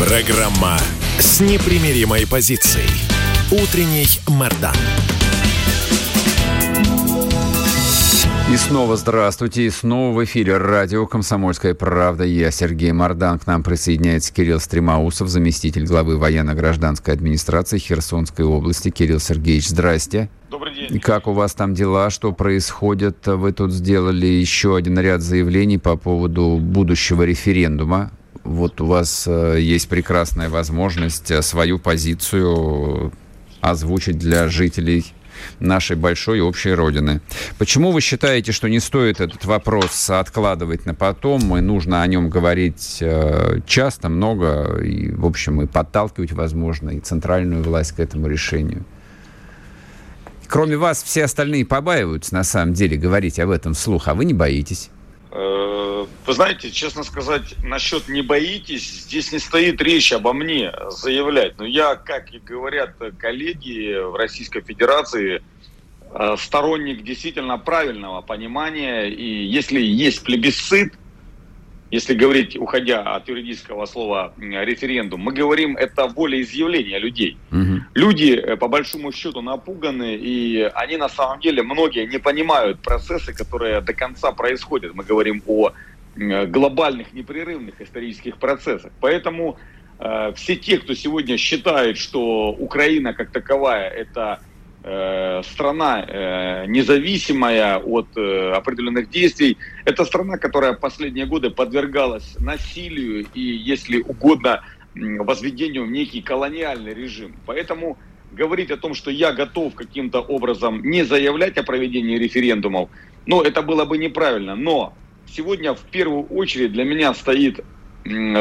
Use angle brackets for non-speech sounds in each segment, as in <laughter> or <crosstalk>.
Программа с непримиримой позицией. Утренний Мордан. И снова здравствуйте. И снова в эфире радио «Комсомольская правда». Я Сергей Мордан. К нам присоединяется Кирилл Стремаусов, заместитель главы военно-гражданской администрации Херсонской области. Кирилл Сергеевич, здрасте. Добрый день. Как у вас там дела? Что происходит? Вы тут сделали еще один ряд заявлений по поводу будущего референдума. Вот у вас э, есть прекрасная возможность э, свою позицию озвучить для жителей нашей большой общей родины. Почему вы считаете, что не стоит этот вопрос откладывать на потом, и нужно о нем говорить э, часто, много, и, в общем, и подталкивать, возможно, и центральную власть к этому решению? Кроме вас, все остальные побаиваются, на самом деле, говорить об этом вслух, а вы не боитесь. Вы знаете, честно сказать, насчет не боитесь, здесь не стоит речь обо мне заявлять. Но я, как и говорят коллеги в Российской Федерации, э, сторонник действительно правильного понимания. И если есть плебисцит, если говорить, уходя от юридического слова референдум, мы говорим, это волеизъявление людей. Угу. Люди, э, по большому счету, напуганы, и они на самом деле, многие не понимают процессы, которые до конца происходят. Мы говорим о глобальных, непрерывных исторических процессах. Поэтому э, все те, кто сегодня считает, что Украина как таковая это Э, страна э, независимая от э, определенных действий. Это страна, которая последние годы подвергалась насилию и, если угодно, возведению в некий колониальный режим. Поэтому говорить о том, что я готов каким-то образом не заявлять о проведении референдумов, ну, это было бы неправильно. Но сегодня в первую очередь для меня стоит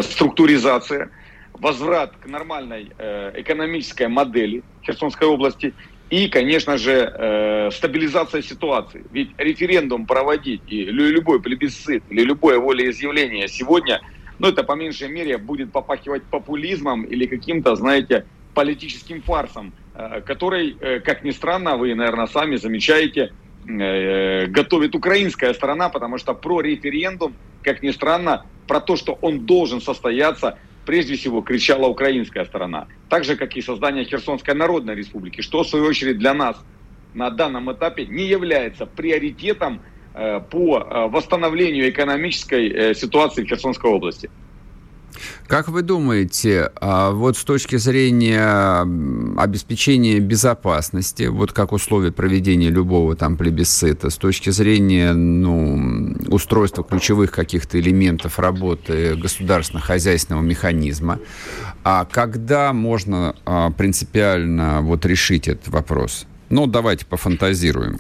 структуризация, возврат к нормальной экономической модели Херсонской области – и, конечно же, э, стабилизация ситуации. Ведь референдум проводить и любой плебисцит или любое волеизъявление сегодня, ну, это по меньшей мере будет попахивать популизмом или каким-то, знаете, политическим фарсом, э, который, э, как ни странно, вы, наверное, сами замечаете, э, готовит украинская сторона, потому что про референдум, как ни странно, про то, что он должен состояться, прежде всего кричала украинская сторона. Так же, как и создание Херсонской Народной Республики, что, в свою очередь, для нас на данном этапе не является приоритетом э, по э, восстановлению экономической э, ситуации в Херсонской области. Как вы думаете, а вот с точки зрения обеспечения безопасности, вот как условие проведения любого там плебисцита, с точки зрения ну, устройства ключевых каких-то элементов работы государственно-хозяйственного механизма, а когда можно а, принципиально вот решить этот вопрос? Ну, давайте пофантазируем.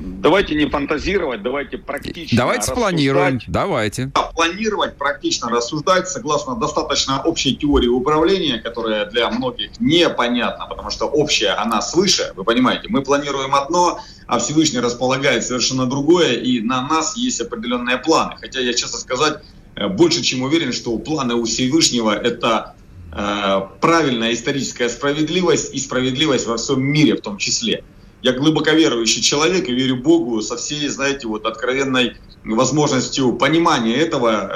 Давайте не фантазировать, давайте практично Давайте спланируем, давайте. Да, планировать, практично рассуждать согласно достаточно общей теории управления, которая для многих непонятна, потому что общая, она свыше, вы понимаете. Мы планируем одно, а Всевышний располагает совершенно другое, и на нас есть определенные планы. Хотя я, честно сказать, э, больше чем уверен, что планы у Всевышнего – это э, правильная историческая справедливость и справедливость во всем мире в том числе я глубоко верующий человек и верю Богу со всей, знаете, вот откровенной возможностью понимания этого.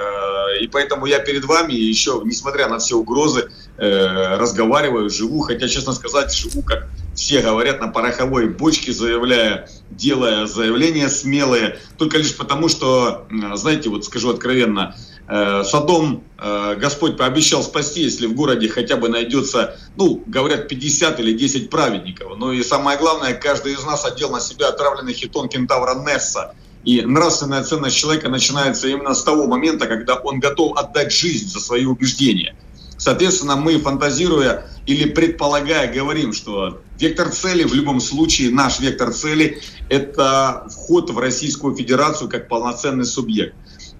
Э, и поэтому я перед вами еще, несмотря на все угрозы, э, разговариваю, живу. Хотя, честно сказать, живу, как все говорят, на пороховой бочке, заявляя, делая заявления смелые, только лишь потому, что, знаете, вот скажу откровенно, Э, Содом э, Господь пообещал спасти, если в городе хотя бы найдется, ну, говорят, 50 или 10 праведников. Ну и самое главное, каждый из нас одел на себя отравленный хитон кентавра Несса. И нравственная ценность человека начинается именно с того момента, когда он готов отдать жизнь за свои убеждения. Соответственно, мы, фантазируя или предполагая, говорим, что вектор цели в любом случае, наш вектор цели – это вход в Российскую Федерацию как полноценный субъект.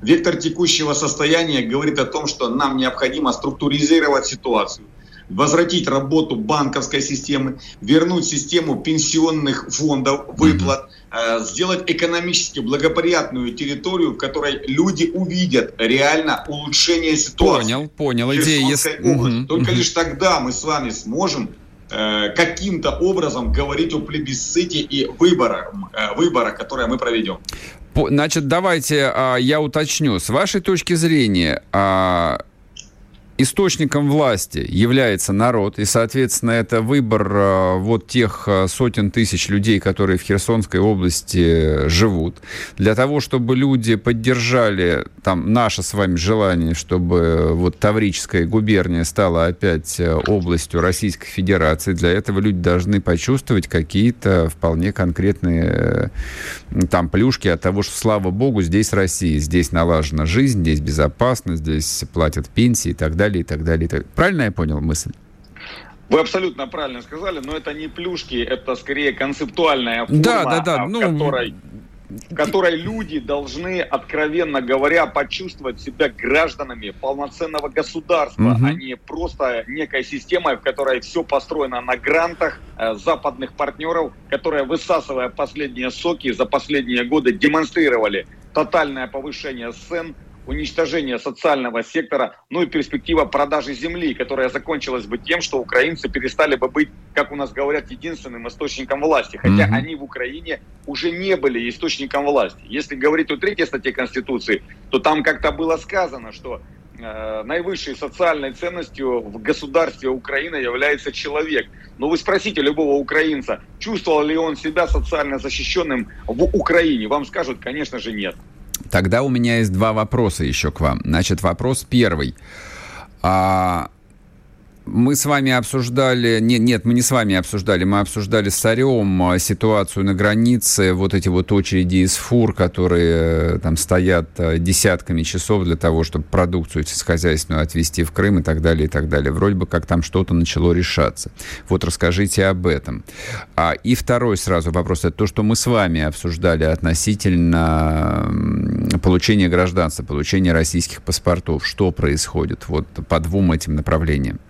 Вектор текущего состояния говорит о том, что нам необходимо структуризировать ситуацию, возвратить работу банковской системы, вернуть систему пенсионных фондов, выплат, э, сделать экономически благоприятную территорию, в которой люди увидят реально улучшение ситуации. Понял, понял. Идея есть. Угу, Только угу. лишь тогда мы с вами сможем каким-то образом говорить о плебисците и выборах, э, выбора, которые мы проведем. Значит, давайте а, я уточню. С вашей точки зрения, а, источником власти является народ, и, соответственно, это выбор э, вот тех э, сотен тысяч людей, которые в Херсонской области живут, для того, чтобы люди поддержали там наше с вами желание, чтобы вот Таврическая губерния стала опять э, областью Российской Федерации, для этого люди должны почувствовать какие-то вполне конкретные там плюшки от того, что, слава богу, здесь Россия, здесь налажена жизнь, здесь безопасно, здесь платят пенсии и так далее далее, и так далее. И так... Правильно я понял мысль? Вы абсолютно правильно сказали, но это не плюшки, это скорее концептуальная форма, да, да, да. ну... которой в которой люди должны, откровенно говоря, почувствовать себя гражданами полноценного государства, угу. а не просто некой системой, в которой все построено на грантах э, западных партнеров, которые, высасывая последние соки, за последние годы демонстрировали тотальное повышение цен, уничтожение социального сектора, ну и перспектива продажи земли, которая закончилась бы тем, что украинцы перестали бы быть, как у нас говорят, единственным источником власти. Хотя mm-hmm. они в Украине уже не были источником власти. Если говорить о третьей статье Конституции, то там как-то было сказано, что э, наивысшей социальной ценностью в государстве Украины является человек. Но вы спросите любого украинца, чувствовал ли он себя социально защищенным в Украине. Вам скажут, конечно же, нет. Тогда у меня есть два вопроса еще к вам. Значит, вопрос первый. А, мы с вами обсуждали, нет, нет, мы не с вами обсуждали, мы обсуждали с Царем а, ситуацию на границе, вот эти вот очереди из фур, которые э, там стоят э, десятками часов для того, чтобы продукцию сельскохозяйственную отвезти в Крым и так далее, и так далее. Вроде бы как там что-то начало решаться. Вот расскажите об этом. А, и второй сразу вопрос, это то, что мы с вами обсуждали относительно получения гражданства, получения российских паспортов. Что происходит вот по двум этим направлениям?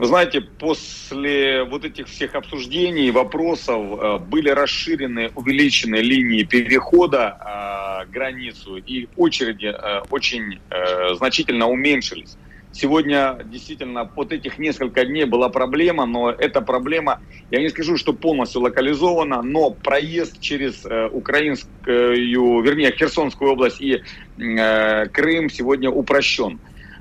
Вы знаете, после вот этих всех обсуждений, вопросов э, были расширены, увеличены линии перехода э, границу, и очереди э, очень э, значительно уменьшились. Сегодня действительно под этих несколько дней была проблема, но эта проблема, я не скажу, что полностью локализована, но проезд через э, украинскую, вернее, Херсонскую область и э, Крым сегодня упрощен.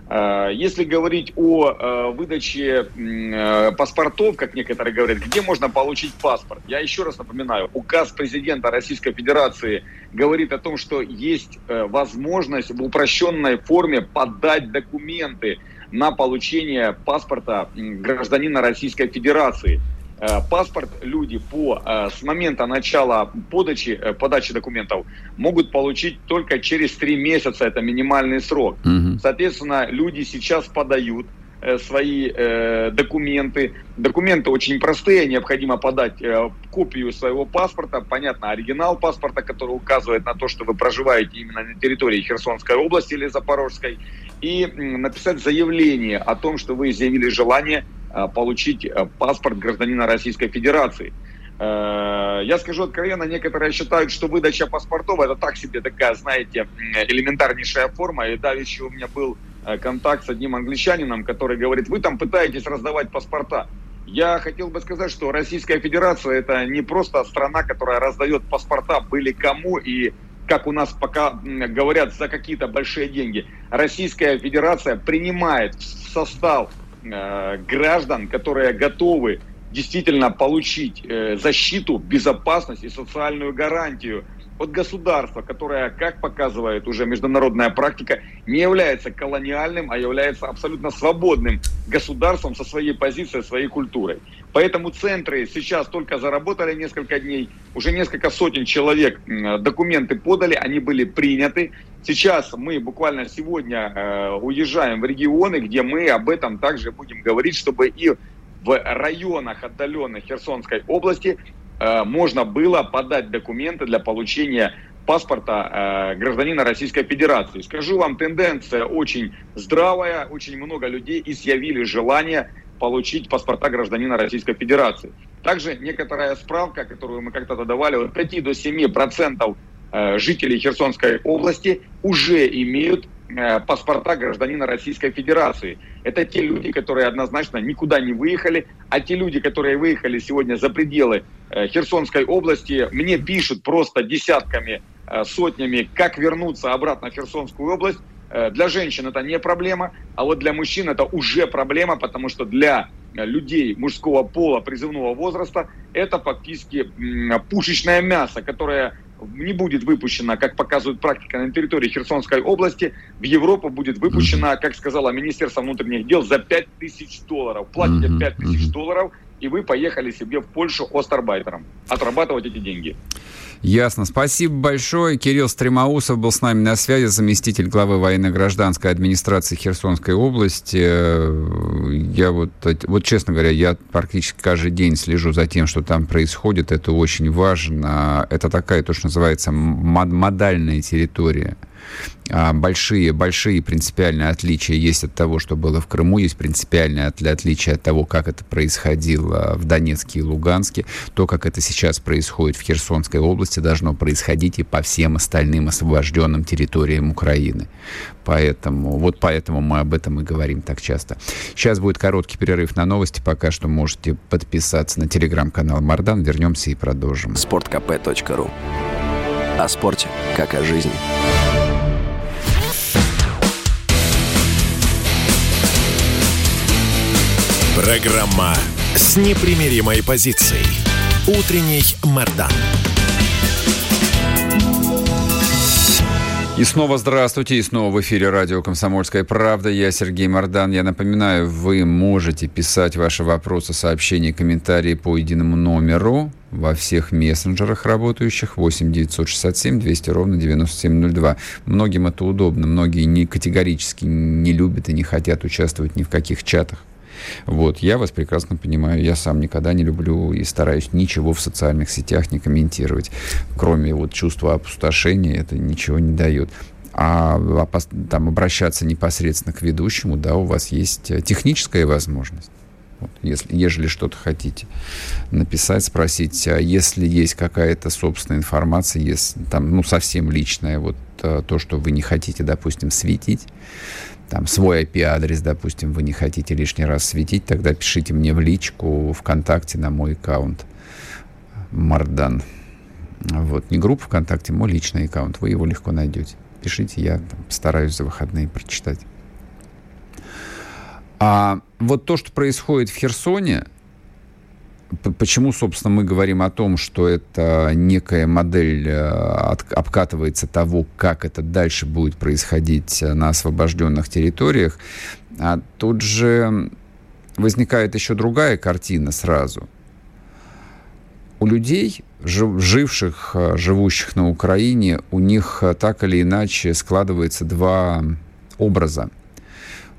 Э, если говорить о э, выдаче э, паспортов, как некоторые говорят, где можно получить паспорт? Я еще раз напоминаю, указ президента Российской Федерации говорит о том, что есть возможность в упрощенной форме подать документы на получение паспорта гражданина Российской Федерации. Э, паспорт люди по, э, с момента начала подачи, э, подачи документов могут получить только через три месяца, это минимальный срок. Угу. Соответственно, люди сейчас подают свои э, документы. Документы очень простые, необходимо подать э, копию своего паспорта, понятно, оригинал паспорта, который указывает на то, что вы проживаете именно на территории Херсонской области или Запорожской, и э, написать заявление о том, что вы изъявили желание получить э, паспорт гражданина Российской Федерации. Э, я скажу откровенно, некоторые считают, что выдача паспортов это так себе такая, знаете, элементарнейшая форма. И да, еще у меня был контакт с одним англичанином, который говорит, вы там пытаетесь раздавать паспорта. Я хотел бы сказать, что Российская Федерация это не просто страна, которая раздает паспорта были кому и как у нас пока говорят, за какие-то большие деньги. Российская Федерация принимает в состав Э, граждан, которые готовы действительно получить э, защиту, безопасность и социальную гарантию от государства, которое, как показывает уже международная практика, не является колониальным, а является абсолютно свободным государством со своей позицией, своей культурой. Поэтому центры сейчас только заработали несколько дней, уже несколько сотен человек документы подали, они были приняты. Сейчас мы буквально сегодня э, уезжаем в регионы, где мы об этом также будем говорить, чтобы и в районах отдаленных Херсонской области можно было подать документы для получения паспорта гражданина Российской Федерации. Скажу вам, тенденция очень здравая, очень много людей изъявили желание получить паспорта гражданина Российской Федерации. Также некоторая справка, которую мы когда-то давали, от 5 до 7 процентов жителей Херсонской области уже имеют Э, паспорта гражданина Российской Федерации. Это те люди, которые однозначно никуда не выехали, а те люди, которые выехали сегодня за пределы э, Херсонской области, мне пишут просто десятками, э, сотнями, как вернуться обратно в Херсонскую область. Для женщин это не проблема, а вот для мужчин это уже проблема, потому что для людей мужского пола призывного возраста это фактически пушечное мясо, которое не будет выпущена, как показывает практика, на территории Херсонской области, в Европу будет выпущена, как сказала Министерство внутренних дел, за 5000 долларов. Платите 5000 долларов, и вы поехали себе в Польшу остарбайтером отрабатывать эти деньги. Ясно. Спасибо большое. Кирилл Стремоусов был с нами на связи, заместитель главы военно-гражданской администрации Херсонской области. Я вот, вот, честно говоря, я практически каждый день слежу за тем, что там происходит. Это очень важно. Это такая, то, что называется, модальная территория. А, большие, большие принципиальные отличия есть от того, что было в Крыму, есть принципиальные отличия от того, как это происходило в Донецке и Луганске. То, как это сейчас происходит в Херсонской области, должно происходить и по всем остальным освобожденным территориям Украины. Поэтому, вот поэтому мы об этом и говорим так часто. Сейчас будет короткий перерыв на новости. Пока что можете подписаться на телеграм-канал Мардан. Вернемся и продолжим. sportkp.ru О спорте, как о жизни. Программа с непримиримой позицией. Утренний Мордан. И снова здравствуйте, и снова в эфире радио «Комсомольская правда». Я Сергей Мордан. Я напоминаю, вы можете писать ваши вопросы, сообщения, комментарии по единому номеру во всех мессенджерах работающих 8 967 200 ровно 9702. Многим это удобно, многие не категорически не любят и не хотят участвовать ни в каких чатах. Вот, я вас прекрасно понимаю, я сам никогда не люблю и стараюсь ничего в социальных сетях не комментировать, кроме вот чувства опустошения, это ничего не дает а там обращаться непосредственно к ведущему, да, у вас есть э, техническая возможность. Вот, если, ежели что-то хотите написать, спросить, а если есть какая-то собственная информация, если там, ну, совсем личная, вот э, то, что вы не хотите, допустим, светить, там свой IP-адрес, допустим, вы не хотите лишний раз светить, тогда пишите мне в личку ВКонтакте на мой аккаунт Мардан. Вот, не группа ВКонтакте, мой личный аккаунт, вы его легко найдете. Пишите, я там, стараюсь за выходные прочитать. А вот то, что происходит в Херсоне, Почему, собственно, мы говорим о том, что это некая модель э, обкатывается того, как это дальше будет происходить на освобожденных территориях? А тут же возникает еще другая картина сразу. У людей, живших, э, живущих на Украине, у них э, так или иначе складывается два образа.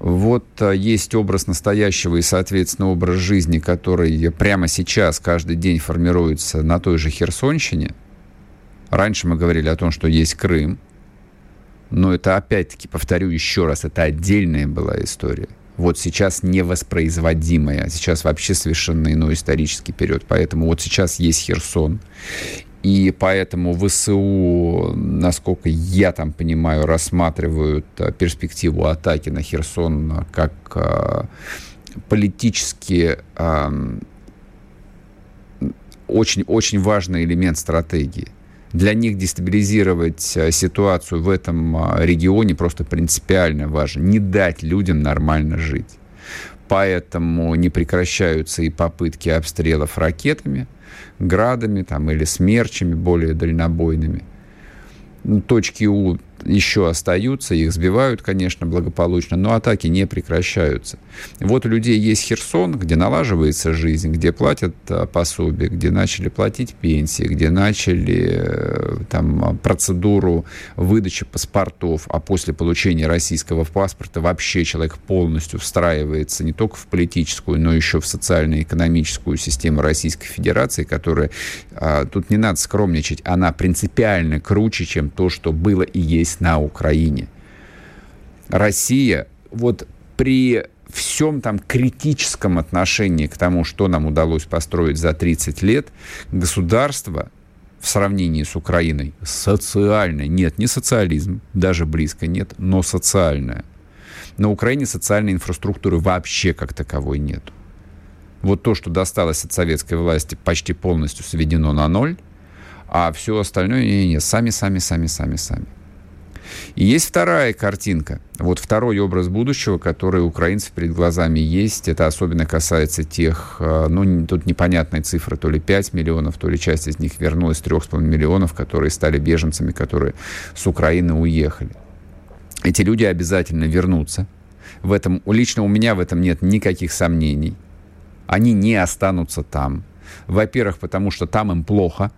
Вот а, есть образ настоящего и, соответственно, образ жизни, который прямо сейчас каждый день формируется на той же Херсонщине. Раньше мы говорили о том, что есть Крым, но это опять-таки, повторю еще раз, это отдельная была история. Вот сейчас невоспроизводимая, сейчас вообще совершенно иной исторический период. Поэтому вот сейчас есть Херсон. И поэтому ВСУ, насколько я там понимаю, рассматривают э, перспективу атаки на Херсон как э, политически очень, очень важный элемент стратегии. Для них дестабилизировать э, ситуацию в этом регионе просто принципиально важно. Не дать людям нормально жить. Поэтому не прекращаются и попытки обстрелов ракетами – градами там, или смерчами более дальнобойными. Ну, точки У еще остаются, их сбивают, конечно, благополучно, но атаки не прекращаются. Вот у людей есть Херсон, где налаживается жизнь, где платят а, пособие, где начали платить пенсии, где начали э, там процедуру выдачи паспортов, а после получения российского паспорта вообще человек полностью встраивается не только в политическую, но еще в социально-экономическую систему Российской Федерации, которая, а, тут не надо скромничать, она принципиально круче, чем то, что было и есть на Украине. Россия вот при всем там критическом отношении к тому, что нам удалось построить за 30 лет, государство в сравнении с Украиной социальное, нет, не социализм, даже близко нет, но социальное. На Украине социальной инфраструктуры вообще как таковой нет. Вот то, что досталось от советской власти, почти полностью сведено на ноль, а все остальное, не, не, сами, сами, сами, сами, сами. И есть вторая картинка. Вот второй образ будущего, который у украинцев перед глазами есть. Это особенно касается тех, э, ну, тут непонятная цифра, то ли 5 миллионов, то ли часть из них вернулась, 3,5 миллионов, которые стали беженцами, которые с Украины уехали. Эти люди обязательно вернутся. В этом, лично у меня в этом нет никаких сомнений. Они не останутся там. Во-первых, потому что там им плохо,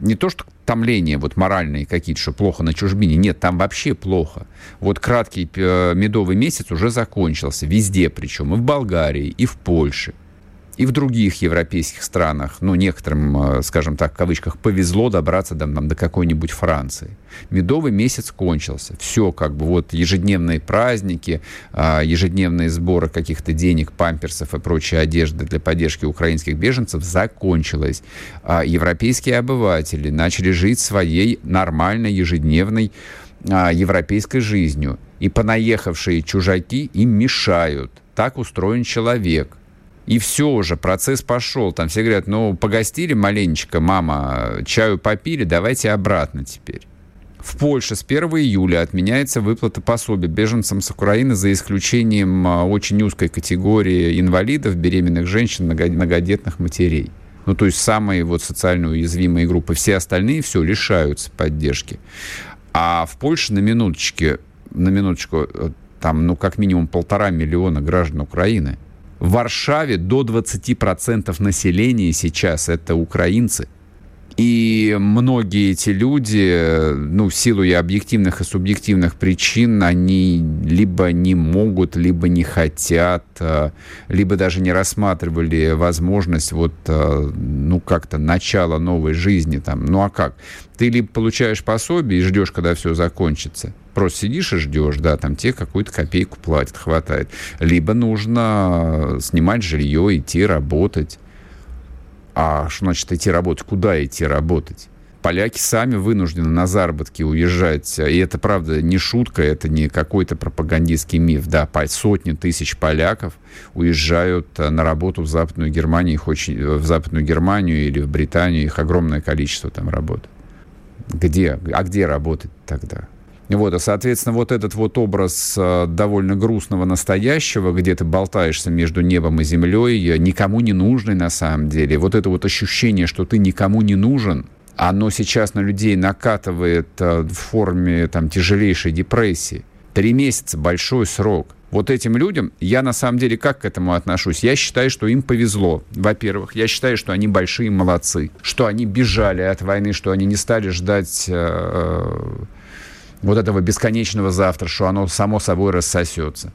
не то, что томления вот моральные какие-то, что плохо на чужбине. Нет, там вообще плохо. Вот краткий э, медовый месяц уже закончился. Везде причем. И в Болгарии, и в Польше и в других европейских странах, ну, некоторым, э, скажем так, в кавычках, повезло добраться до, там, до какой-нибудь Франции. Медовый месяц кончился. Все, как бы, вот ежедневные праздники, а, ежедневные сборы каких-то денег, памперсов и прочей одежды для поддержки украинских беженцев закончилось. А европейские обыватели начали жить своей нормальной ежедневной а, европейской жизнью. И понаехавшие чужаки им мешают. Так устроен человек и все уже, процесс пошел. Там все говорят, ну, погостили маленечко, мама, чаю попили, давайте обратно теперь. В Польше с 1 июля отменяется выплата пособия беженцам с Украины за исключением а, очень узкой категории инвалидов, беременных женщин, многодетных матерей. Ну, то есть самые вот социально уязвимые группы. Все остальные все лишаются поддержки. А в Польше на минуточке, на минуточку, э, там, ну, как минимум полтора миллиона граждан Украины – в Варшаве до 20% населения сейчас это украинцы. И многие эти люди, ну, в силу и объективных, и субъективных причин, они либо не могут, либо не хотят, э, либо даже не рассматривали возможность вот, э, ну, как-то начала новой жизни там. Ну, а как? Ты либо получаешь пособие и ждешь, когда все закончится, просто сидишь и ждешь, да, там тебе какую-то копейку платят, хватает. Либо нужно снимать жилье, идти работать. А что значит идти работать? Куда идти работать? Поляки сами вынуждены на заработки уезжать. И это, правда, не шутка, это не какой-то пропагандистский миф. Да, сотни тысяч поляков уезжают э, на работу в Западную Германию, их очень, э, в Западную Германию или в Британию, их огромное количество там работает. Где? А где работать тогда? Вот, а, соответственно, вот этот вот образ э, довольно грустного настоящего, где ты болтаешься между небом и землей, э, никому не нужный на самом деле, вот это вот ощущение, что ты никому не нужен, оно сейчас на людей накатывает э, в форме там, тяжелейшей депрессии. Три месяца – большой срок. Вот этим людям я на самом деле как к этому отношусь? Я считаю, что им повезло. Во-первых, я считаю, что они большие молодцы, что они бежали от войны, что они не стали ждать э, вот этого бесконечного завтра, что оно само собой рассосется.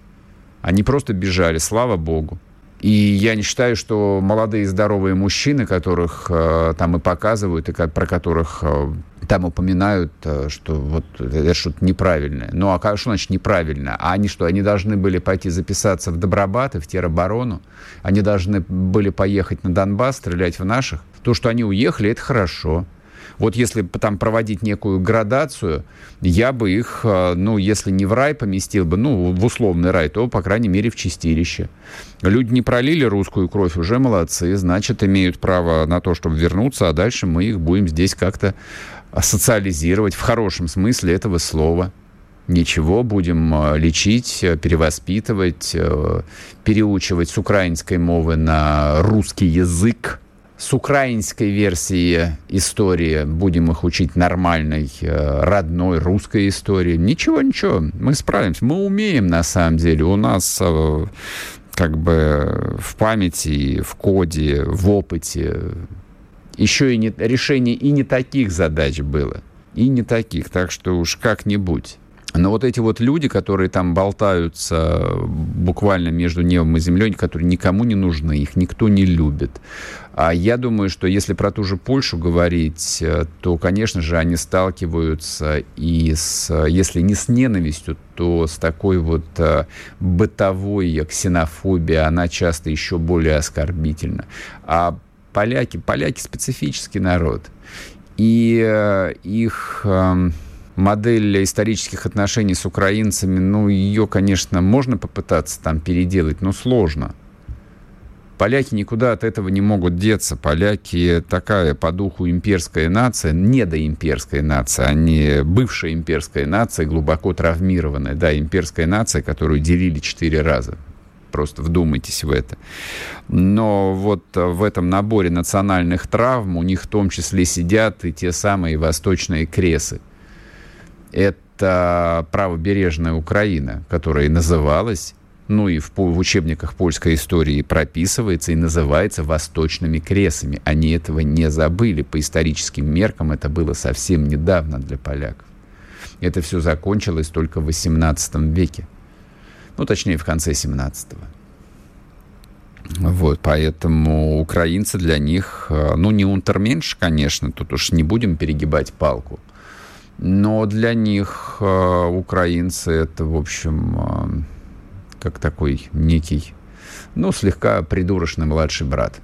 Они просто бежали, слава богу. И я не считаю, что молодые здоровые мужчины, которых э, там и показывают, и как, про которых э, там упоминают, э, что вот это что-то неправильное. Ну, а что значит неправильно? А они что, они должны были пойти записаться в Добробат и в тероборону? Они должны были поехать на Донбасс, стрелять в наших? То, что они уехали, это хорошо. Вот если там проводить некую градацию, я бы их, э, ну, если не в рай поместил бы, ну, в условный рай, то, по крайней мере, в чистилище. Люди не пролили русскую кровь, уже молодцы, значит, имеют право на то, чтобы вернуться, а дальше мы их будем здесь как-то социализировать в хорошем смысле этого слова. Ничего, будем э, лечить, э, перевоспитывать, переучивать с украинской мовы на русский язык, с украинской версией истории будем их учить нормальной, э, родной русской истории. Ничего, ничего, мы справимся. Мы умеем, на самом деле. У нас э, как бы в памяти, в коде, в опыте еще и не, решение и не таких задач было. И не таких. Так что уж как-нибудь. Но вот эти вот люди, которые там болтаются буквально между небом и землей, которые никому не нужны, их никто не любит. А я думаю, что если про ту же Польшу говорить, э, то, конечно же, они сталкиваются и с, если не с ненавистью, то с такой вот э, бытовой ксенофобией, она часто еще более оскорбительна. А поляки, поляки специфический народ. И э, их... Модель исторических отношений с украинцами, ну, ее, конечно, можно попытаться там переделать, но сложно. Поляки никуда от этого не могут деться. Поляки такая по духу имперская нация, недоимперская нация, они бывшая имперская нация, глубоко травмированная. Да, имперская нация, которую делили четыре раза. Просто вдумайтесь в это. Но вот в этом наборе национальных травм у них в том числе сидят и те самые восточные кресы – это правобережная Украина, которая называлась ну и в, в учебниках польской истории прописывается и называется восточными кресами. Они этого не забыли. По историческим меркам это было совсем недавно для поляков. Это все закончилось только в XVIII веке. Ну, точнее, в конце 17-го. Вот, поэтому украинцы для них, э, ну, не унтерменш, конечно, тут уж не будем перегибать палку – но для них э, украинцы это, в общем, э, как такой некий, ну, слегка придурочный младший брат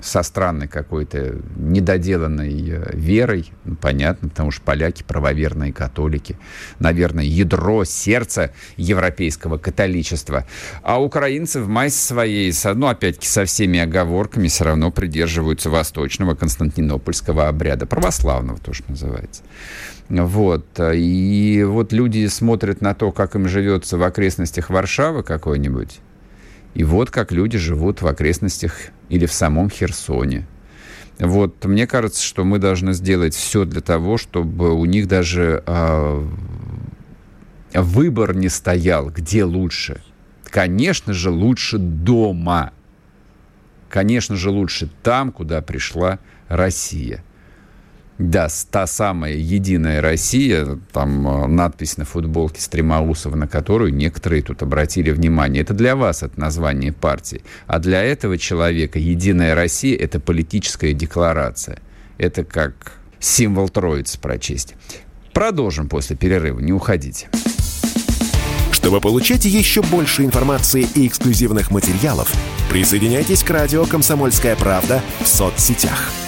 со странной какой-то недоделанной э, верой, ну, понятно, потому что поляки правоверные католики, наверное, ядро, сердце европейского католичества. А украинцы в массе своей, ну, опять-таки, со всеми оговорками все равно придерживаются восточного константинопольского обряда, православного тоже называется. Вот. И вот люди смотрят на то, как им живется в окрестностях Варшавы какой-нибудь, и вот как люди живут в окрестностях или в самом Херсоне. Вот мне кажется, что мы должны сделать все для того, чтобы у них даже э, выбор не стоял, где лучше. Конечно же, лучше дома. Конечно же, лучше там, куда пришла Россия. Да, та самая «Единая Россия», там э, надпись на футболке Стремоусова, на которую некоторые тут обратили внимание. Это для вас это название партии. А для этого человека «Единая Россия» — это политическая декларация. Это как символ Троицы прочесть. Продолжим после перерыва, не уходите. Чтобы получать еще больше информации и эксклюзивных материалов, присоединяйтесь к радио «Комсомольская правда» в соцсетях –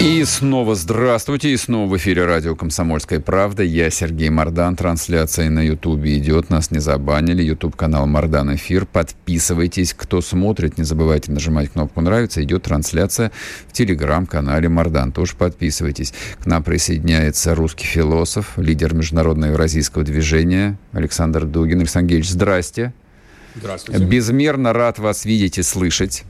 И снова здравствуйте, и снова в эфире радио «Комсомольская правда». Я Сергей Мордан, трансляция на Ютубе идет, нас не забанили. Ютуб-канал «Мордан Эфир». Подписывайтесь, кто смотрит, не забывайте нажимать кнопку «Нравится». Идет трансляция в телеграм-канале «Мордан». Тоже подписывайтесь. К нам присоединяется русский философ, лидер международного евразийского движения Александр Дугин. Александр Геевич, здрасте. Здравствуйте. Безмерно рад вас видеть и слышать.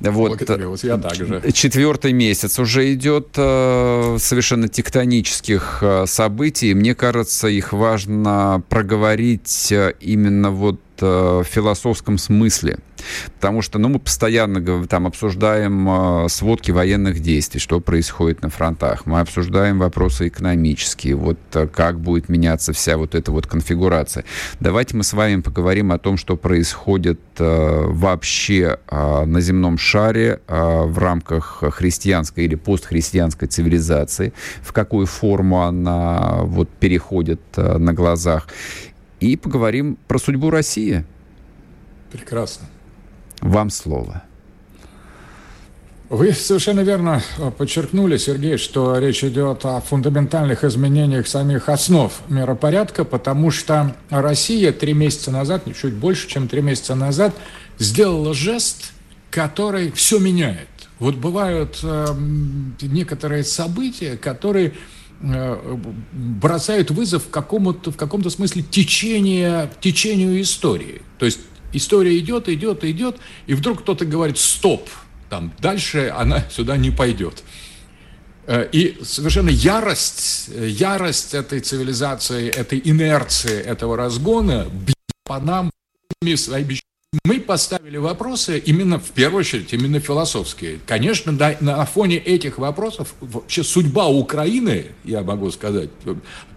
Вот, я также. Четвертый месяц уже идет э, совершенно тектонических э, событий. Мне кажется, их важно проговорить э, именно вот в философском смысле. Потому что ну, мы постоянно там обсуждаем э, сводки военных действий, что происходит на фронтах. Мы обсуждаем вопросы экономические, вот э, как будет меняться вся вот эта вот конфигурация. Давайте мы с вами поговорим о том, что происходит э, вообще э, на земном шаре э, в рамках христианской или постхристианской цивилизации, в какую форму она вот переходит э, на глазах. И поговорим про судьбу России. Прекрасно. Вам слово. Вы совершенно верно э, подчеркнули, Сергей, что речь идет о фундаментальных изменениях самих основ миропорядка, потому что Россия три месяца назад, чуть больше, чем три месяца назад, сделала жест, который все меняет. Вот бывают э, некоторые события, которые бросают вызов какому-то, в каком-то смысле течение, течению истории. То есть история идет, идет, идет, и вдруг кто-то говорит «стоп», там, дальше она <laughs> сюда не пойдет. Э, и совершенно ярость, ярость этой цивилизации, этой инерции, этого разгона бьет по нам своими мы поставили вопросы именно, в первую очередь, именно философские. Конечно, на, на фоне этих вопросов вообще судьба Украины, я могу сказать,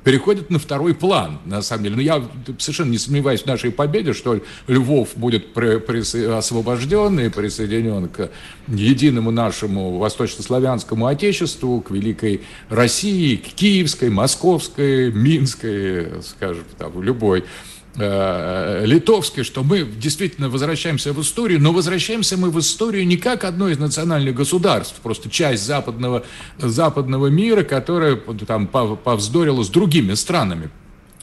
переходит на второй план, на самом деле. Но я совершенно не сомневаюсь в нашей победе, что Львов будет при, при, освобожден и присоединен к единому нашему восточнославянскому отечеству, к великой России, к киевской, московской, минской, скажем, там, любой литовской, что мы действительно возвращаемся в историю, но возвращаемся мы в историю не как одно из национальных государств, просто часть западного, западного мира, которая там повздорила с другими странами.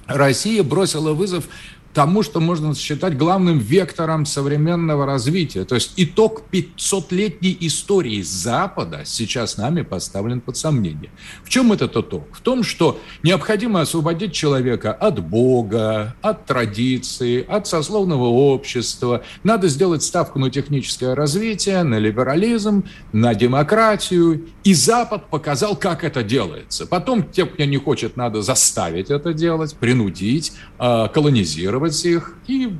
Россия бросила вызов тому, что можно считать главным вектором современного развития. То есть итог 500-летней истории Запада сейчас нами поставлен под сомнение. В чем этот итог? В том, что необходимо освободить человека от Бога, от традиции, от сословного общества. Надо сделать ставку на техническое развитие, на либерализм, на демократию. И Запад показал, как это делается. Потом те, кто не хочет, надо заставить это делать, принудить, а, колонизировать изолировать их и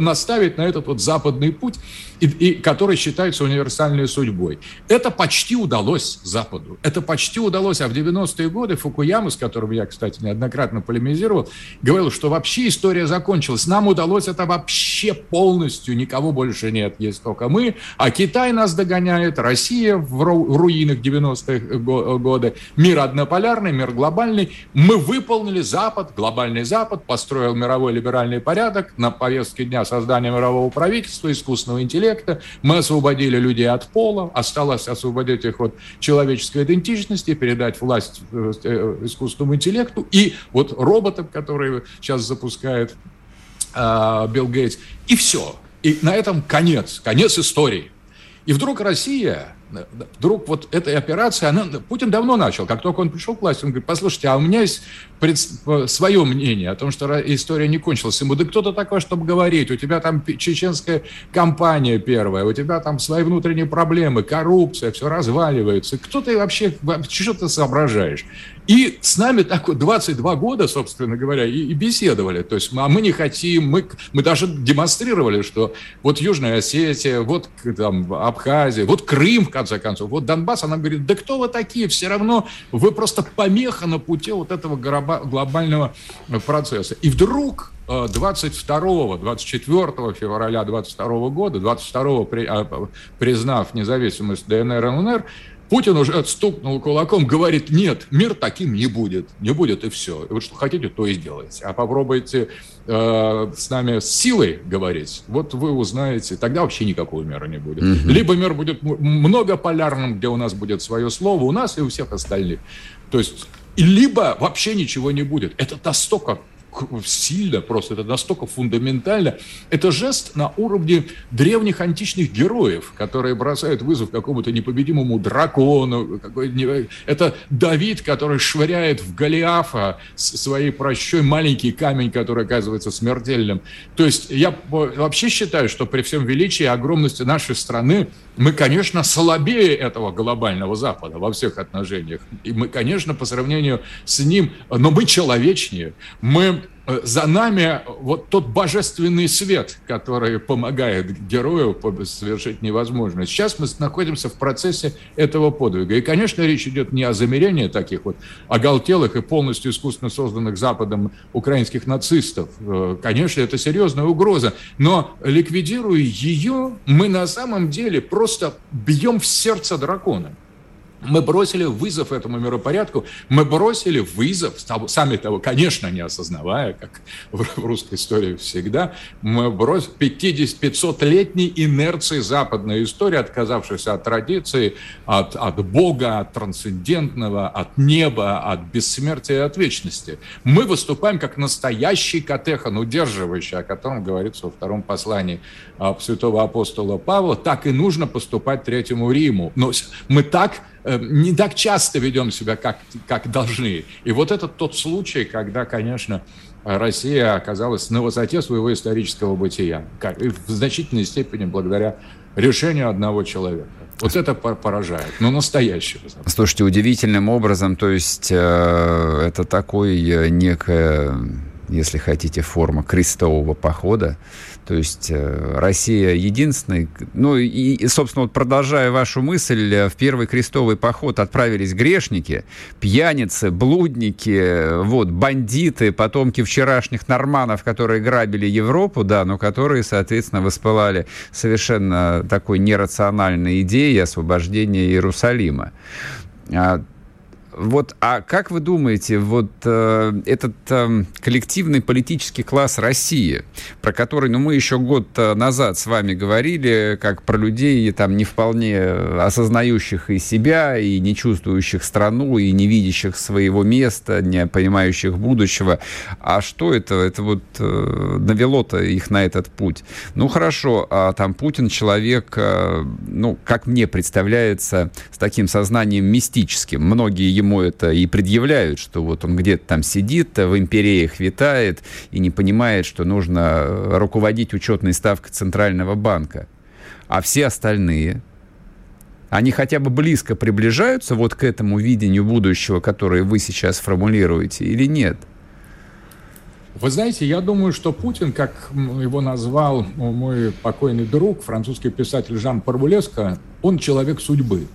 наставить на этот вот западный путь, и, и, который считается универсальной судьбой. Это почти удалось Западу. Это почти удалось. А в 90-е годы Фукуяма, с которым я, кстати, неоднократно полемизировал, говорил, что вообще история закончилась. Нам удалось это вообще полностью. Никого больше нет. Есть только мы. А Китай нас догоняет. Россия в, ру, в руинах 90-е годы. Мир однополярный, мир глобальный. Мы выполнили Запад, глобальный Запад, построил мировой либеральный порядок, на повестке дня создания мирового правительства, искусственного интеллекта. Мы освободили людей от пола, осталось освободить их от человеческой идентичности, передать власть э, э, искусственному интеллекту и вот роботам, которые сейчас запускает э, Билл Гейтс. И все. И на этом конец, конец истории. И вдруг Россия вдруг вот эта операция, она, Путин давно начал, как только он пришел к власти, он говорит, послушайте, а у меня есть пред, свое мнение о том, что история не кончилась. Ему, да кто-то такой, чтобы говорить, у тебя там чеченская кампания первая, у тебя там свои внутренние проблемы, коррупция, все разваливается. Кто ты вообще, что ты соображаешь? И с нами так вот 22 года, собственно говоря, и, и беседовали. То есть, а мы не хотим, мы, мы даже демонстрировали, что вот Южная Осетия, вот там Абхазия, вот Крым, в конце концов, вот Донбасс, она говорит, да кто вы такие, все равно вы просто помеха на пути вот этого глобального процесса. И вдруг 22-24 э, февраля 22 года, 22 а, признав независимость ДНР и ЛНР, Путин уже отстукнул кулаком, говорит, нет, мир таким не будет, не будет и все. И вот что хотите, то и сделайте. А попробуйте э, с нами с силой говорить, вот вы узнаете, тогда вообще никакого мира не будет. Угу. Либо мир будет многополярным, где у нас будет свое слово, у нас и у всех остальных. То есть, либо вообще ничего не будет. Это настолько сильно просто, это настолько фундаментально. Это жест на уровне древних античных героев, которые бросают вызов какому-то непобедимому дракону. Это Давид, который швыряет в Голиафа своей прощой маленький камень, который оказывается смертельным. То есть я вообще считаю, что при всем величии и огромности нашей страны мы, конечно, слабее этого глобального Запада во всех отношениях. И мы, конечно, по сравнению с ним, но мы человечнее. Мы за нами вот тот божественный свет, который помогает герою совершить невозможное. Сейчас мы находимся в процессе этого подвига. И, конечно, речь идет не о замерении таких вот оголтелых и полностью искусственно созданных Западом украинских нацистов. Э, конечно, это серьезная угроза. Но ликвидируя ее, мы на самом деле просто бьем в сердце дракона. Мы бросили вызов этому миропорядку, мы бросили вызов, сами того, конечно, не осознавая, как в русской истории всегда, мы бросили 500-летней инерции западной истории, отказавшейся от традиции, от, от Бога, от трансцендентного, от неба, от бессмертия от вечности. Мы выступаем как настоящий катехан, удерживающий, о котором говорится во втором послании святого апостола Павла, так и нужно поступать Третьему Риму. Но мы так не так часто ведем себя, как, как должны. И вот это тот случай, когда, конечно, Россия оказалась на высоте своего исторического бытия. В значительной степени благодаря решению одного человека. Вот это поражает, но настоящего. Слушайте, удивительным образом, то есть э, это такой э, некая, если хотите, форма крестового похода, то есть э, Россия единственная. Ну и, собственно, вот продолжая вашу мысль, э, в первый крестовый поход отправились грешники, пьяницы, блудники, вот, бандиты, потомки вчерашних норманов, которые грабили Европу, да, но которые, соответственно, воспылали совершенно такой нерациональной идеей освобождения Иерусалима. Вот, а как вы думаете, вот э, этот э, коллективный политический класс России, про который, ну, мы еще год э, назад с вами говорили, как про людей, там, не вполне осознающих и себя, и не чувствующих страну, и не видящих своего места, не понимающих будущего. А что это? Это вот э, навело-то их на этот путь. Ну, хорошо, а там Путин человек, э, ну, как мне представляется, с таким сознанием мистическим. Многие ему ему это и предъявляют, что вот он где-то там сидит, в империях витает и не понимает, что нужно э, руководить учетной ставкой Центрального банка. А все остальные, они хотя бы близко приближаются вот к этому видению будущего, которое вы сейчас формулируете, или нет? Вы знаете, я думаю, что Путин, как его назвал мой покойный друг, французский писатель Жан Парвулеско, он человек судьбы.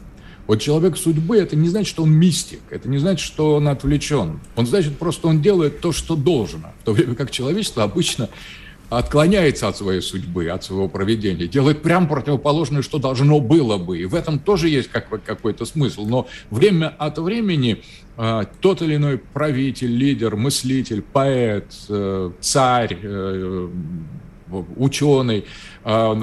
Вот человек судьбы – это не значит, что он мистик, это не значит, что он отвлечен. Он значит, просто он делает то, что должно. В то время как человечество обычно отклоняется от своей судьбы, от своего проведения, делает прям противоположное, что должно было бы. И в этом тоже есть как, какой-то смысл. Но время от времени э, тот или иной правитель, лидер, мыслитель, поэт, э, царь, э, ученый, а,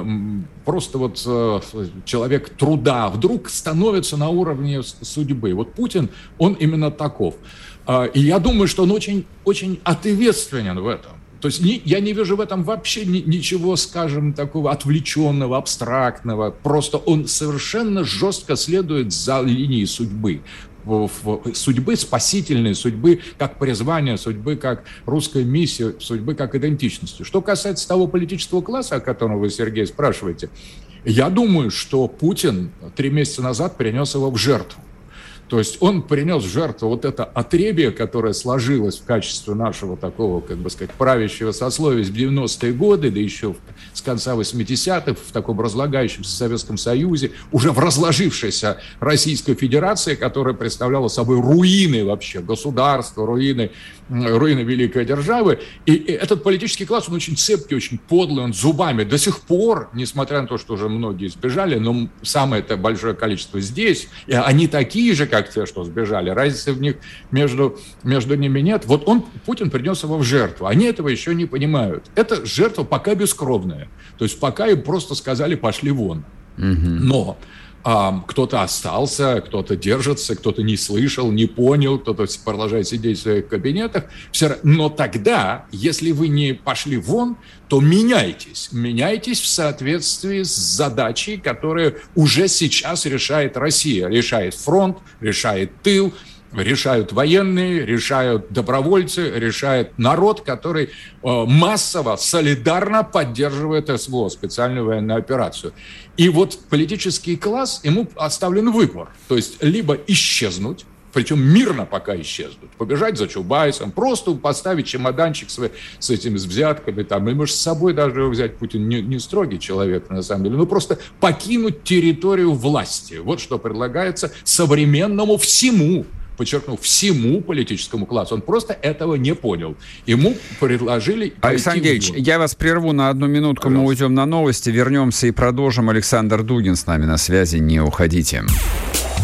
просто вот э, человек труда вдруг становится на уровне судьбы. Вот Путин, он именно таков. А, и я думаю, что он очень, очень ответственен в этом. То есть не, я не вижу в этом вообще ни, ничего, скажем, такого отвлеченного, абстрактного. Просто он совершенно жестко следует за линией судьбы судьбы спасительной, судьбы как призвания, судьбы как русской миссии, судьбы как идентичности. Что касается того политического класса, о котором вы, Сергей, спрашиваете, я думаю, что Путин три месяца назад принес его в жертву. То есть он принес в жертву вот это отребие, которое сложилось в качестве нашего такого, как бы сказать, правящего сословия в 90-е годы, да еще с конца 80-х, в таком разлагающемся Советском Союзе, уже в разложившейся Российской Федерации, которая представляла собой руины вообще государства, руины, руины великой державы. И, этот политический класс, он очень цепкий, очень подлый, он зубами до сих пор, несмотря на то, что уже многие сбежали, но самое это большое количество здесь, они такие же, как как те, что сбежали. Разницы в них между, между ними нет. Вот он, Путин принес его в жертву. Они этого еще не понимают. Это жертва пока бескровная. То есть пока им просто сказали «пошли вон». Но а, кто-то остался, кто-то держится, кто-то не слышал, не понял, кто-то продолжает сидеть в своих кабинетах. Все, но тогда, если вы не пошли вон, то меняйтесь. Меняйтесь в соответствии с задачей, которую уже сейчас решает Россия. Решает фронт, решает тыл, решают военные, решают добровольцы, решает народ, который э, массово, солидарно поддерживает СВО, специальную военную операцию. И вот политический класс, ему оставлен выбор. То есть либо исчезнуть, причем мирно пока исчезнуть, побежать за Чубайсом, просто поставить чемоданчик с, с этими с взятками, там, и может с собой даже его взять, Путин не, не строгий человек на самом деле, ну просто покинуть территорию власти. Вот что предлагается современному всему подчеркну, всему политическому классу. Он просто этого не понял. Ему предложили... Александр Геевич, я вас прерву на одну минутку, Пожалуйста. мы уйдем на новости, вернемся и продолжим. Александр Дугин с нами на связи, не уходите.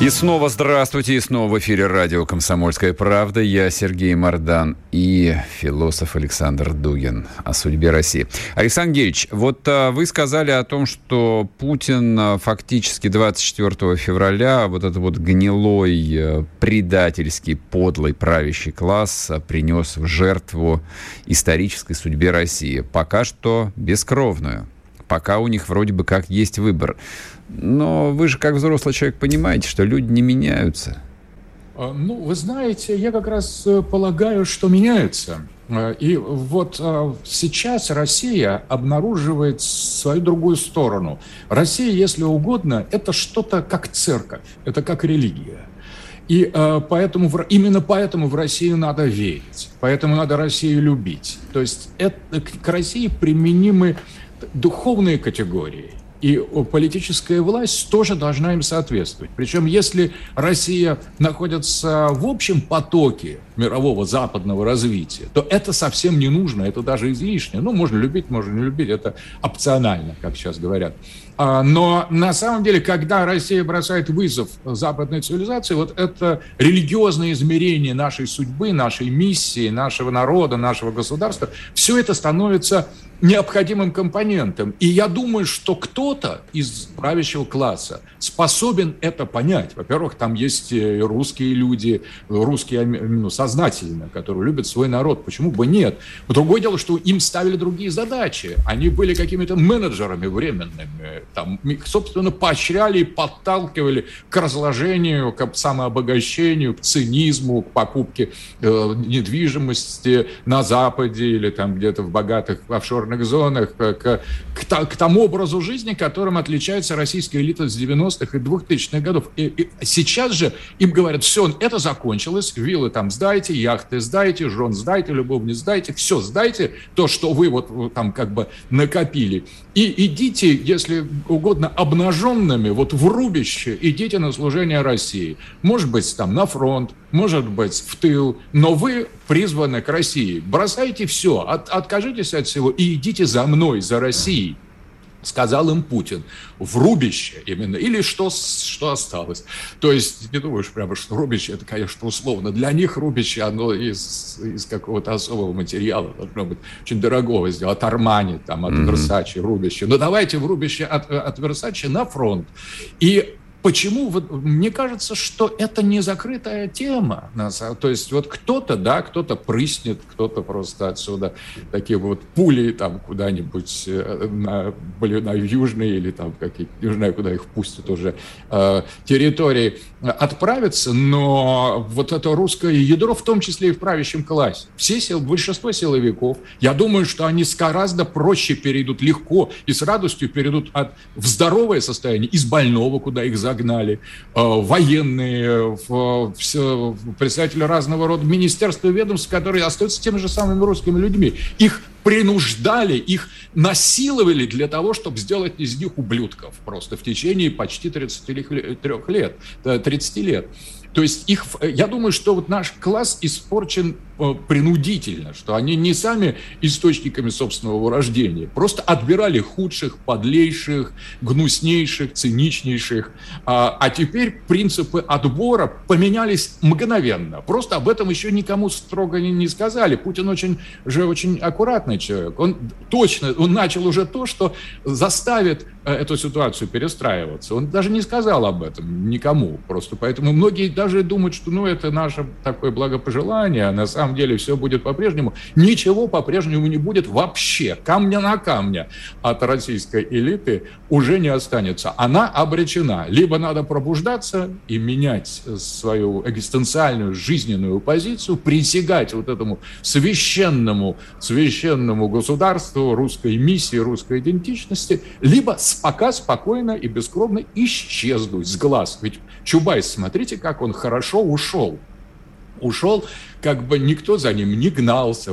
И снова здравствуйте, и снова в эфире радио «Комсомольская правда». Я Сергей Мордан и философ Александр Дугин о судьбе России. Александр Геевич, вот а, вы сказали о том, что Путин а, фактически 24 февраля вот этот вот гнилой, а, предательский, подлый правящий класс а, принес в жертву исторической судьбе России. Пока что бескровную. Пока у них вроде бы как есть выбор. Но вы же как взрослый человек понимаете, что люди не меняются. А, ну, вы знаете, я как раз э, полагаю, что меняются. А, и вот а, сейчас Россия обнаруживает свою другую сторону. Россия, если угодно, это что-то как церковь, это как религия. И поэтому, именно поэтому в Россию надо верить, поэтому надо Россию любить. То есть это, к России применимы духовные категории и политическая власть тоже должна им соответствовать. Причем, если Россия находится в общем потоке мирового западного развития, то это совсем не нужно, это даже излишне. Ну, можно любить, можно не любить, это опционально, как сейчас говорят. А, но на самом деле, когда Россия бросает вызов западной цивилизации, вот это религиозное измерение нашей судьбы, нашей миссии, нашего народа, нашего государства, все это становится необходимым компонентом. И я думаю, что кто-то из правящего класса способен это понять. Во-первых, там есть русские люди, русские ну, сознательно, которые любят свой народ. Почему бы нет? Другое дело, что им ставили другие задачи. Они были какими-то менеджерами временными. Там, собственно, поощряли и подталкивали к разложению, к самообогащению, к цинизму, к покупке э, недвижимости на Западе или там где-то в богатых офшорных буферных зонах, к, к, к тому образу жизни, которым отличается российская элита с 90-х и 2000-х годов. И, и сейчас же им говорят, все, это закончилось, виллы там сдайте, яхты сдайте, жен сдайте, любовниц сдайте, все сдайте, то, что вы вот там как бы накопили. И идите, если угодно, обнаженными вот в рубище, идите на служение России. Может быть, там на фронт, может быть, в тыл, но вы призваны к России. Бросайте все, от, откажитесь от всего и идите за мной, за Россией сказал им Путин, в рубище именно, или что, что осталось. То есть, не думаешь прямо, что рубище, это, конечно, условно. Для них рубище, оно из, из какого-то особого материала, должно быть очень дорогого сделано, от Армани, там, от mm-hmm. рубище. Но давайте в рубище от, от Версачи на фронт. И Почему? Вот, мне кажется, что это не закрытая тема. То есть вот кто-то, да, кто-то прыснет, кто-то просто отсюда такие вот пули там куда-нибудь э, на, на южные или там какие-то, не знаю, куда их пустят уже, э, территории отправятся, но вот это русское ядро, в том числе и в правящем классе, все сил, большинство силовиков, я думаю, что они гораздо проще перейдут, легко и с радостью перейдут от, в здоровое состояние из больного, куда их за загнали, э, военные, представители разного рода министерства и ведомств, которые остаются теми же самыми русскими людьми. Их принуждали, их насиловали для того, чтобы сделать из них ублюдков просто в течение почти 33 лет, 30 э, лет. То есть их, я думаю, что вот наш класс испорчен э, принудительно, что они не сами источниками собственного вырождения, просто отбирали худших, подлейших, гнуснейших, циничнейших. А, а теперь принципы отбора поменялись мгновенно. Просто об этом еще никому строго не, не сказали. Путин очень же очень аккуратный человек. Он точно, он начал уже то, что заставит э, эту ситуацию перестраиваться. Он даже не сказал об этом никому. Просто поэтому многие даже думать, что ну, это наше такое благопожелание, а на самом деле все будет по-прежнему. Ничего по-прежнему не будет вообще. Камня на камня от российской элиты уже не останется. Она обречена. Либо надо пробуждаться и менять свою экзистенциальную жизненную позицию, присягать вот этому священному, священному государству, русской миссии, русской идентичности, либо пока спокойно и бескровно исчезнуть с глаз. Ведь Чубайс, смотрите, как он хорошо ушел. Ушел, как бы никто за ним не гнался,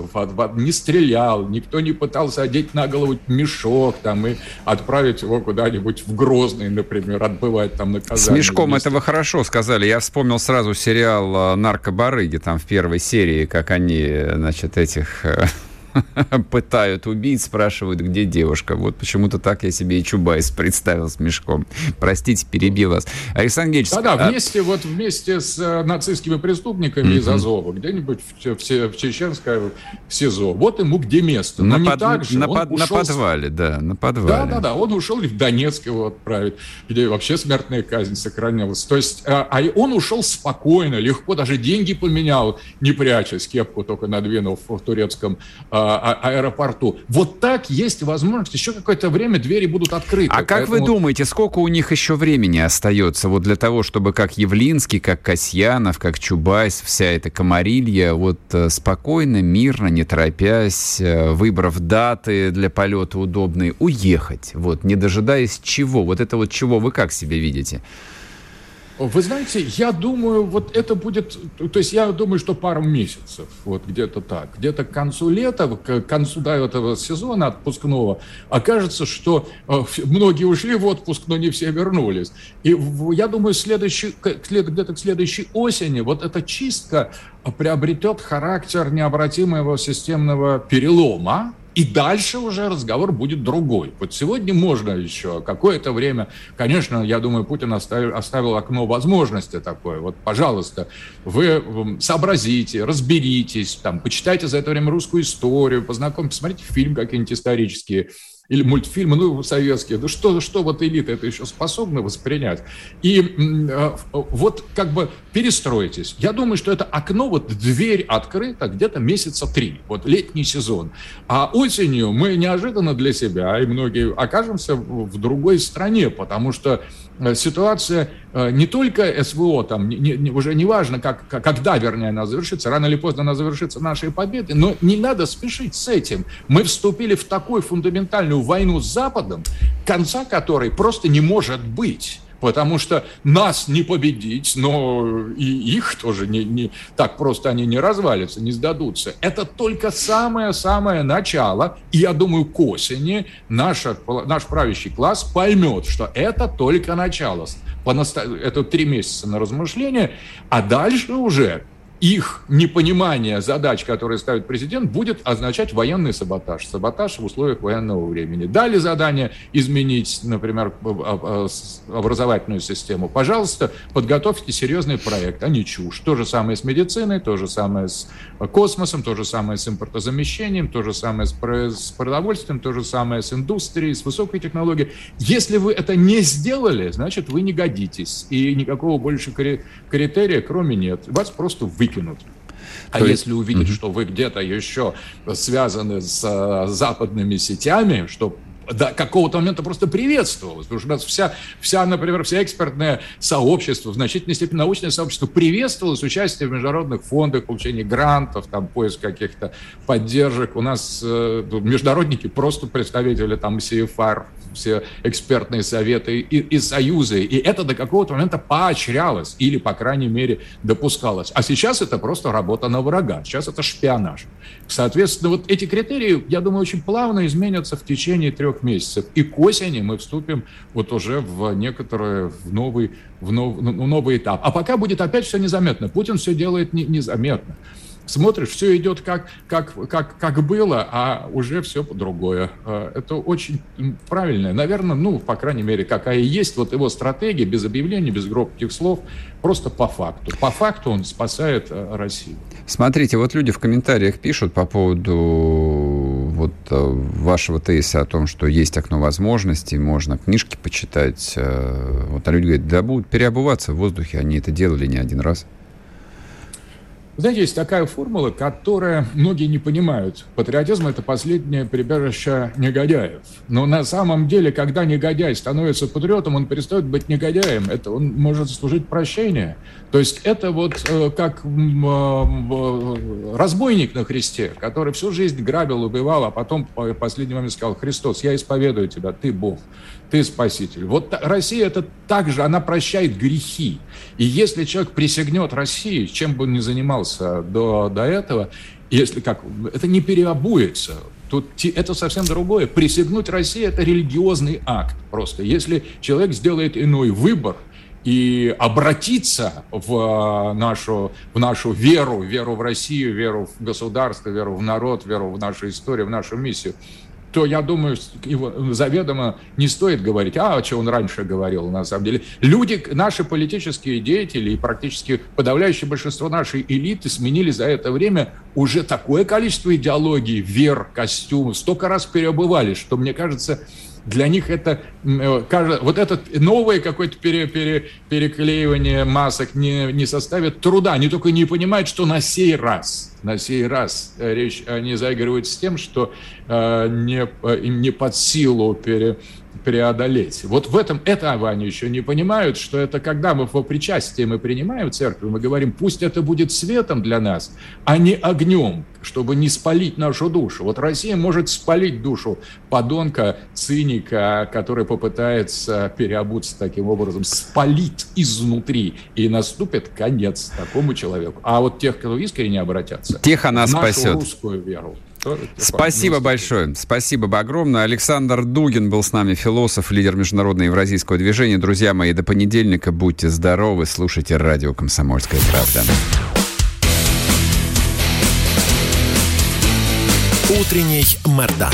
не стрелял, никто не пытался одеть на голову мешок там, и отправить его куда-нибудь в Грозный, например, отбывать там наказание. С мешком вместе. это вы хорошо сказали. Я вспомнил сразу сериал «Наркобарыги», там в первой серии, как они, значит, этих э, <laughs> пытают убить, спрашивают, где девушка. Вот почему-то так я себе и Чубайс представил с мешком. Простите, перебил вас. Александр Геевич... Да-да, а... вместе, вот вместе с э, нацистскими преступниками mm-hmm. из Азова, где-нибудь в, в, в Чеченское в СИЗО. Вот ему где место. Но на, не под, так же. На, под, ушел... на подвале, да, на подвале. Да-да-да, он ушел в Донецк его отправить, где вообще смертная казнь сохранялась. То есть, а, а он ушел спокойно, легко, даже деньги поменял, не прячась, кепку только надвинув в турецком а, а, аэропорту. Вот так есть возможность, еще какое-то время двери будут открыты. А как Поэтому... вы думаете, сколько у них еще времени остается вот для того, чтобы как Явлинский, как Касьянов, как Чубайс, вся эта комарилья вот э, спокойно, мирно, не торопясь, э, выбрав даты для полета удобные, уехать, вот, не дожидаясь чего? Вот это вот чего вы как себе видите? Вы знаете, я думаю, вот это будет, то есть я думаю, что пару месяцев, вот где-то так, где-то к концу лета, к концу да, этого сезона отпускного, окажется, что э, многие ушли в отпуск, но не все вернулись. И я думаю, следующий, где-то к следующей осени вот эта чистка приобретет характер необратимого системного перелома, и дальше уже разговор будет другой. Вот сегодня можно еще какое-то время, конечно, я думаю, Путин оставил, оставил окно возможности такое. Вот, пожалуйста, вы сообразите, разберитесь, там, почитайте за это время русскую историю, познакомьтесь, посмотрите фильм какие-нибудь исторические или мультфильмы, ну, советские, да что, что вот элита это еще способна воспринять? И э, вот как бы перестройтесь. Я думаю, что это окно, вот дверь открыта где-то месяца три, вот летний сезон. А осенью мы неожиданно для себя, и многие окажемся в другой стране, потому что ситуация э, не только СВО, там, не, не, уже не важно, как, когда, вернее, она завершится, рано или поздно она завершится нашей победой, но не надо спешить с этим. Мы вступили в такую фундаментальную войну с Западом, конца которой просто не может быть потому что нас не победить, но и их тоже не, не так просто они не развалятся, не сдадутся. Это только самое-самое начало, и я думаю, к осени наша, наш правящий класс поймет, что это только начало. Это три месяца на размышление, а дальше уже их непонимание задач, которые ставит президент, будет означать военный саботаж. Саботаж в условиях военного времени. Дали задание изменить, например, образовательную систему. Пожалуйста, подготовьте серьезный проект, а не чушь. То же самое с медициной, то же самое с космосом, то же самое с импортозамещением, то же самое с продовольствием, то же самое с индустрией, с высокой технологией. Если вы это не сделали, значит, вы не годитесь. И никакого больше критерия, кроме нет. Вас просто вы выкинут. А То если увидеть, mm-hmm. что вы где-то еще связаны с а, западными сетями, что до какого-то момента просто приветствовалось. Потому что у нас вся, вся, например, вся экспертное сообщество, в значительной степени научное сообщество приветствовалось участие в международных фондах, получение грантов, там, поиск каких-то поддержек. У нас э, международники просто представители там CFR, все экспертные советы и, и союзы. И это до какого-то момента поощрялось или, по крайней мере, допускалось. А сейчас это просто работа на врага. Сейчас это шпионаж. Соответственно, вот эти критерии, я думаю, очень плавно изменятся в течение трех месяцев. И к осени мы вступим вот уже в некоторые, в новый, в нов, ну, новый этап. А пока будет опять все незаметно. Путин все делает не, незаметно смотришь, все идет как, как, как, как было, а уже все по-другое. А, это очень правильно. Наверное, ну, по крайней мере, какая есть вот его стратегия, без объявлений, без громких слов, просто по факту. По факту он спасает а, Россию. Смотрите, вот люди в комментариях пишут по поводу вот вашего тезиса о том, что есть окно возможностей, можно книжки почитать. Вот, а люди говорят, да будут переобуваться в воздухе, они это делали не один раз. Знаете, есть такая формула, которая многие не понимают. Патриотизм – это последнее прибежище негодяев. Но на самом деле, когда негодяй становится патриотом, он перестает быть негодяем. Это он может служить прощение. То есть это вот э, как э, разбойник на Христе, который всю жизнь грабил, убивал, а потом в последний сказал, Христос, я исповедую тебя, ты Бог ты спаситель. Вот Россия это также, она прощает грехи. И если человек присягнет России, чем бы он ни занимался до, до этого, если как, это не переобуется. Тут это совсем другое. Присягнуть России – это религиозный акт просто. Если человек сделает иной выбор, и обратиться в нашу, в нашу веру, веру в Россию, веру в государство, веру в народ, веру в нашу историю, в нашу миссию – то я думаю, его заведомо не стоит говорить, а, что он раньше говорил, на самом деле. Люди, наши политические деятели и практически подавляющее большинство нашей элиты сменили за это время уже такое количество идеологий, вер, костюмов, столько раз переобывали, что, мне кажется, для них это э, вот это новое какое-то пере, пере, переклеивание масок не, не составит труда. Они только не понимают, что на сей раз, на сей раз э, речь, они заигрывают с тем, что э, не, э, им не под силу пере, преодолеть. Вот в этом это они еще не понимают, что это когда мы во причастии мы принимаем церковь, мы говорим, пусть это будет светом для нас, а не огнем, чтобы не спалить нашу душу. Вот Россия может спалить душу подонка, циника, который попытается переобуться таким образом, спалить изнутри, и наступит конец такому человеку. А вот тех, кто искренне обратятся, тех она нашу спасет. русскую веру, Спасибо большое. Спасибо огромное. Александр Дугин был с нами, философ, лидер международного евразийского движения. Друзья мои, до понедельника будьте здоровы, слушайте радио «Комсомольская правда». Утренний Мордан.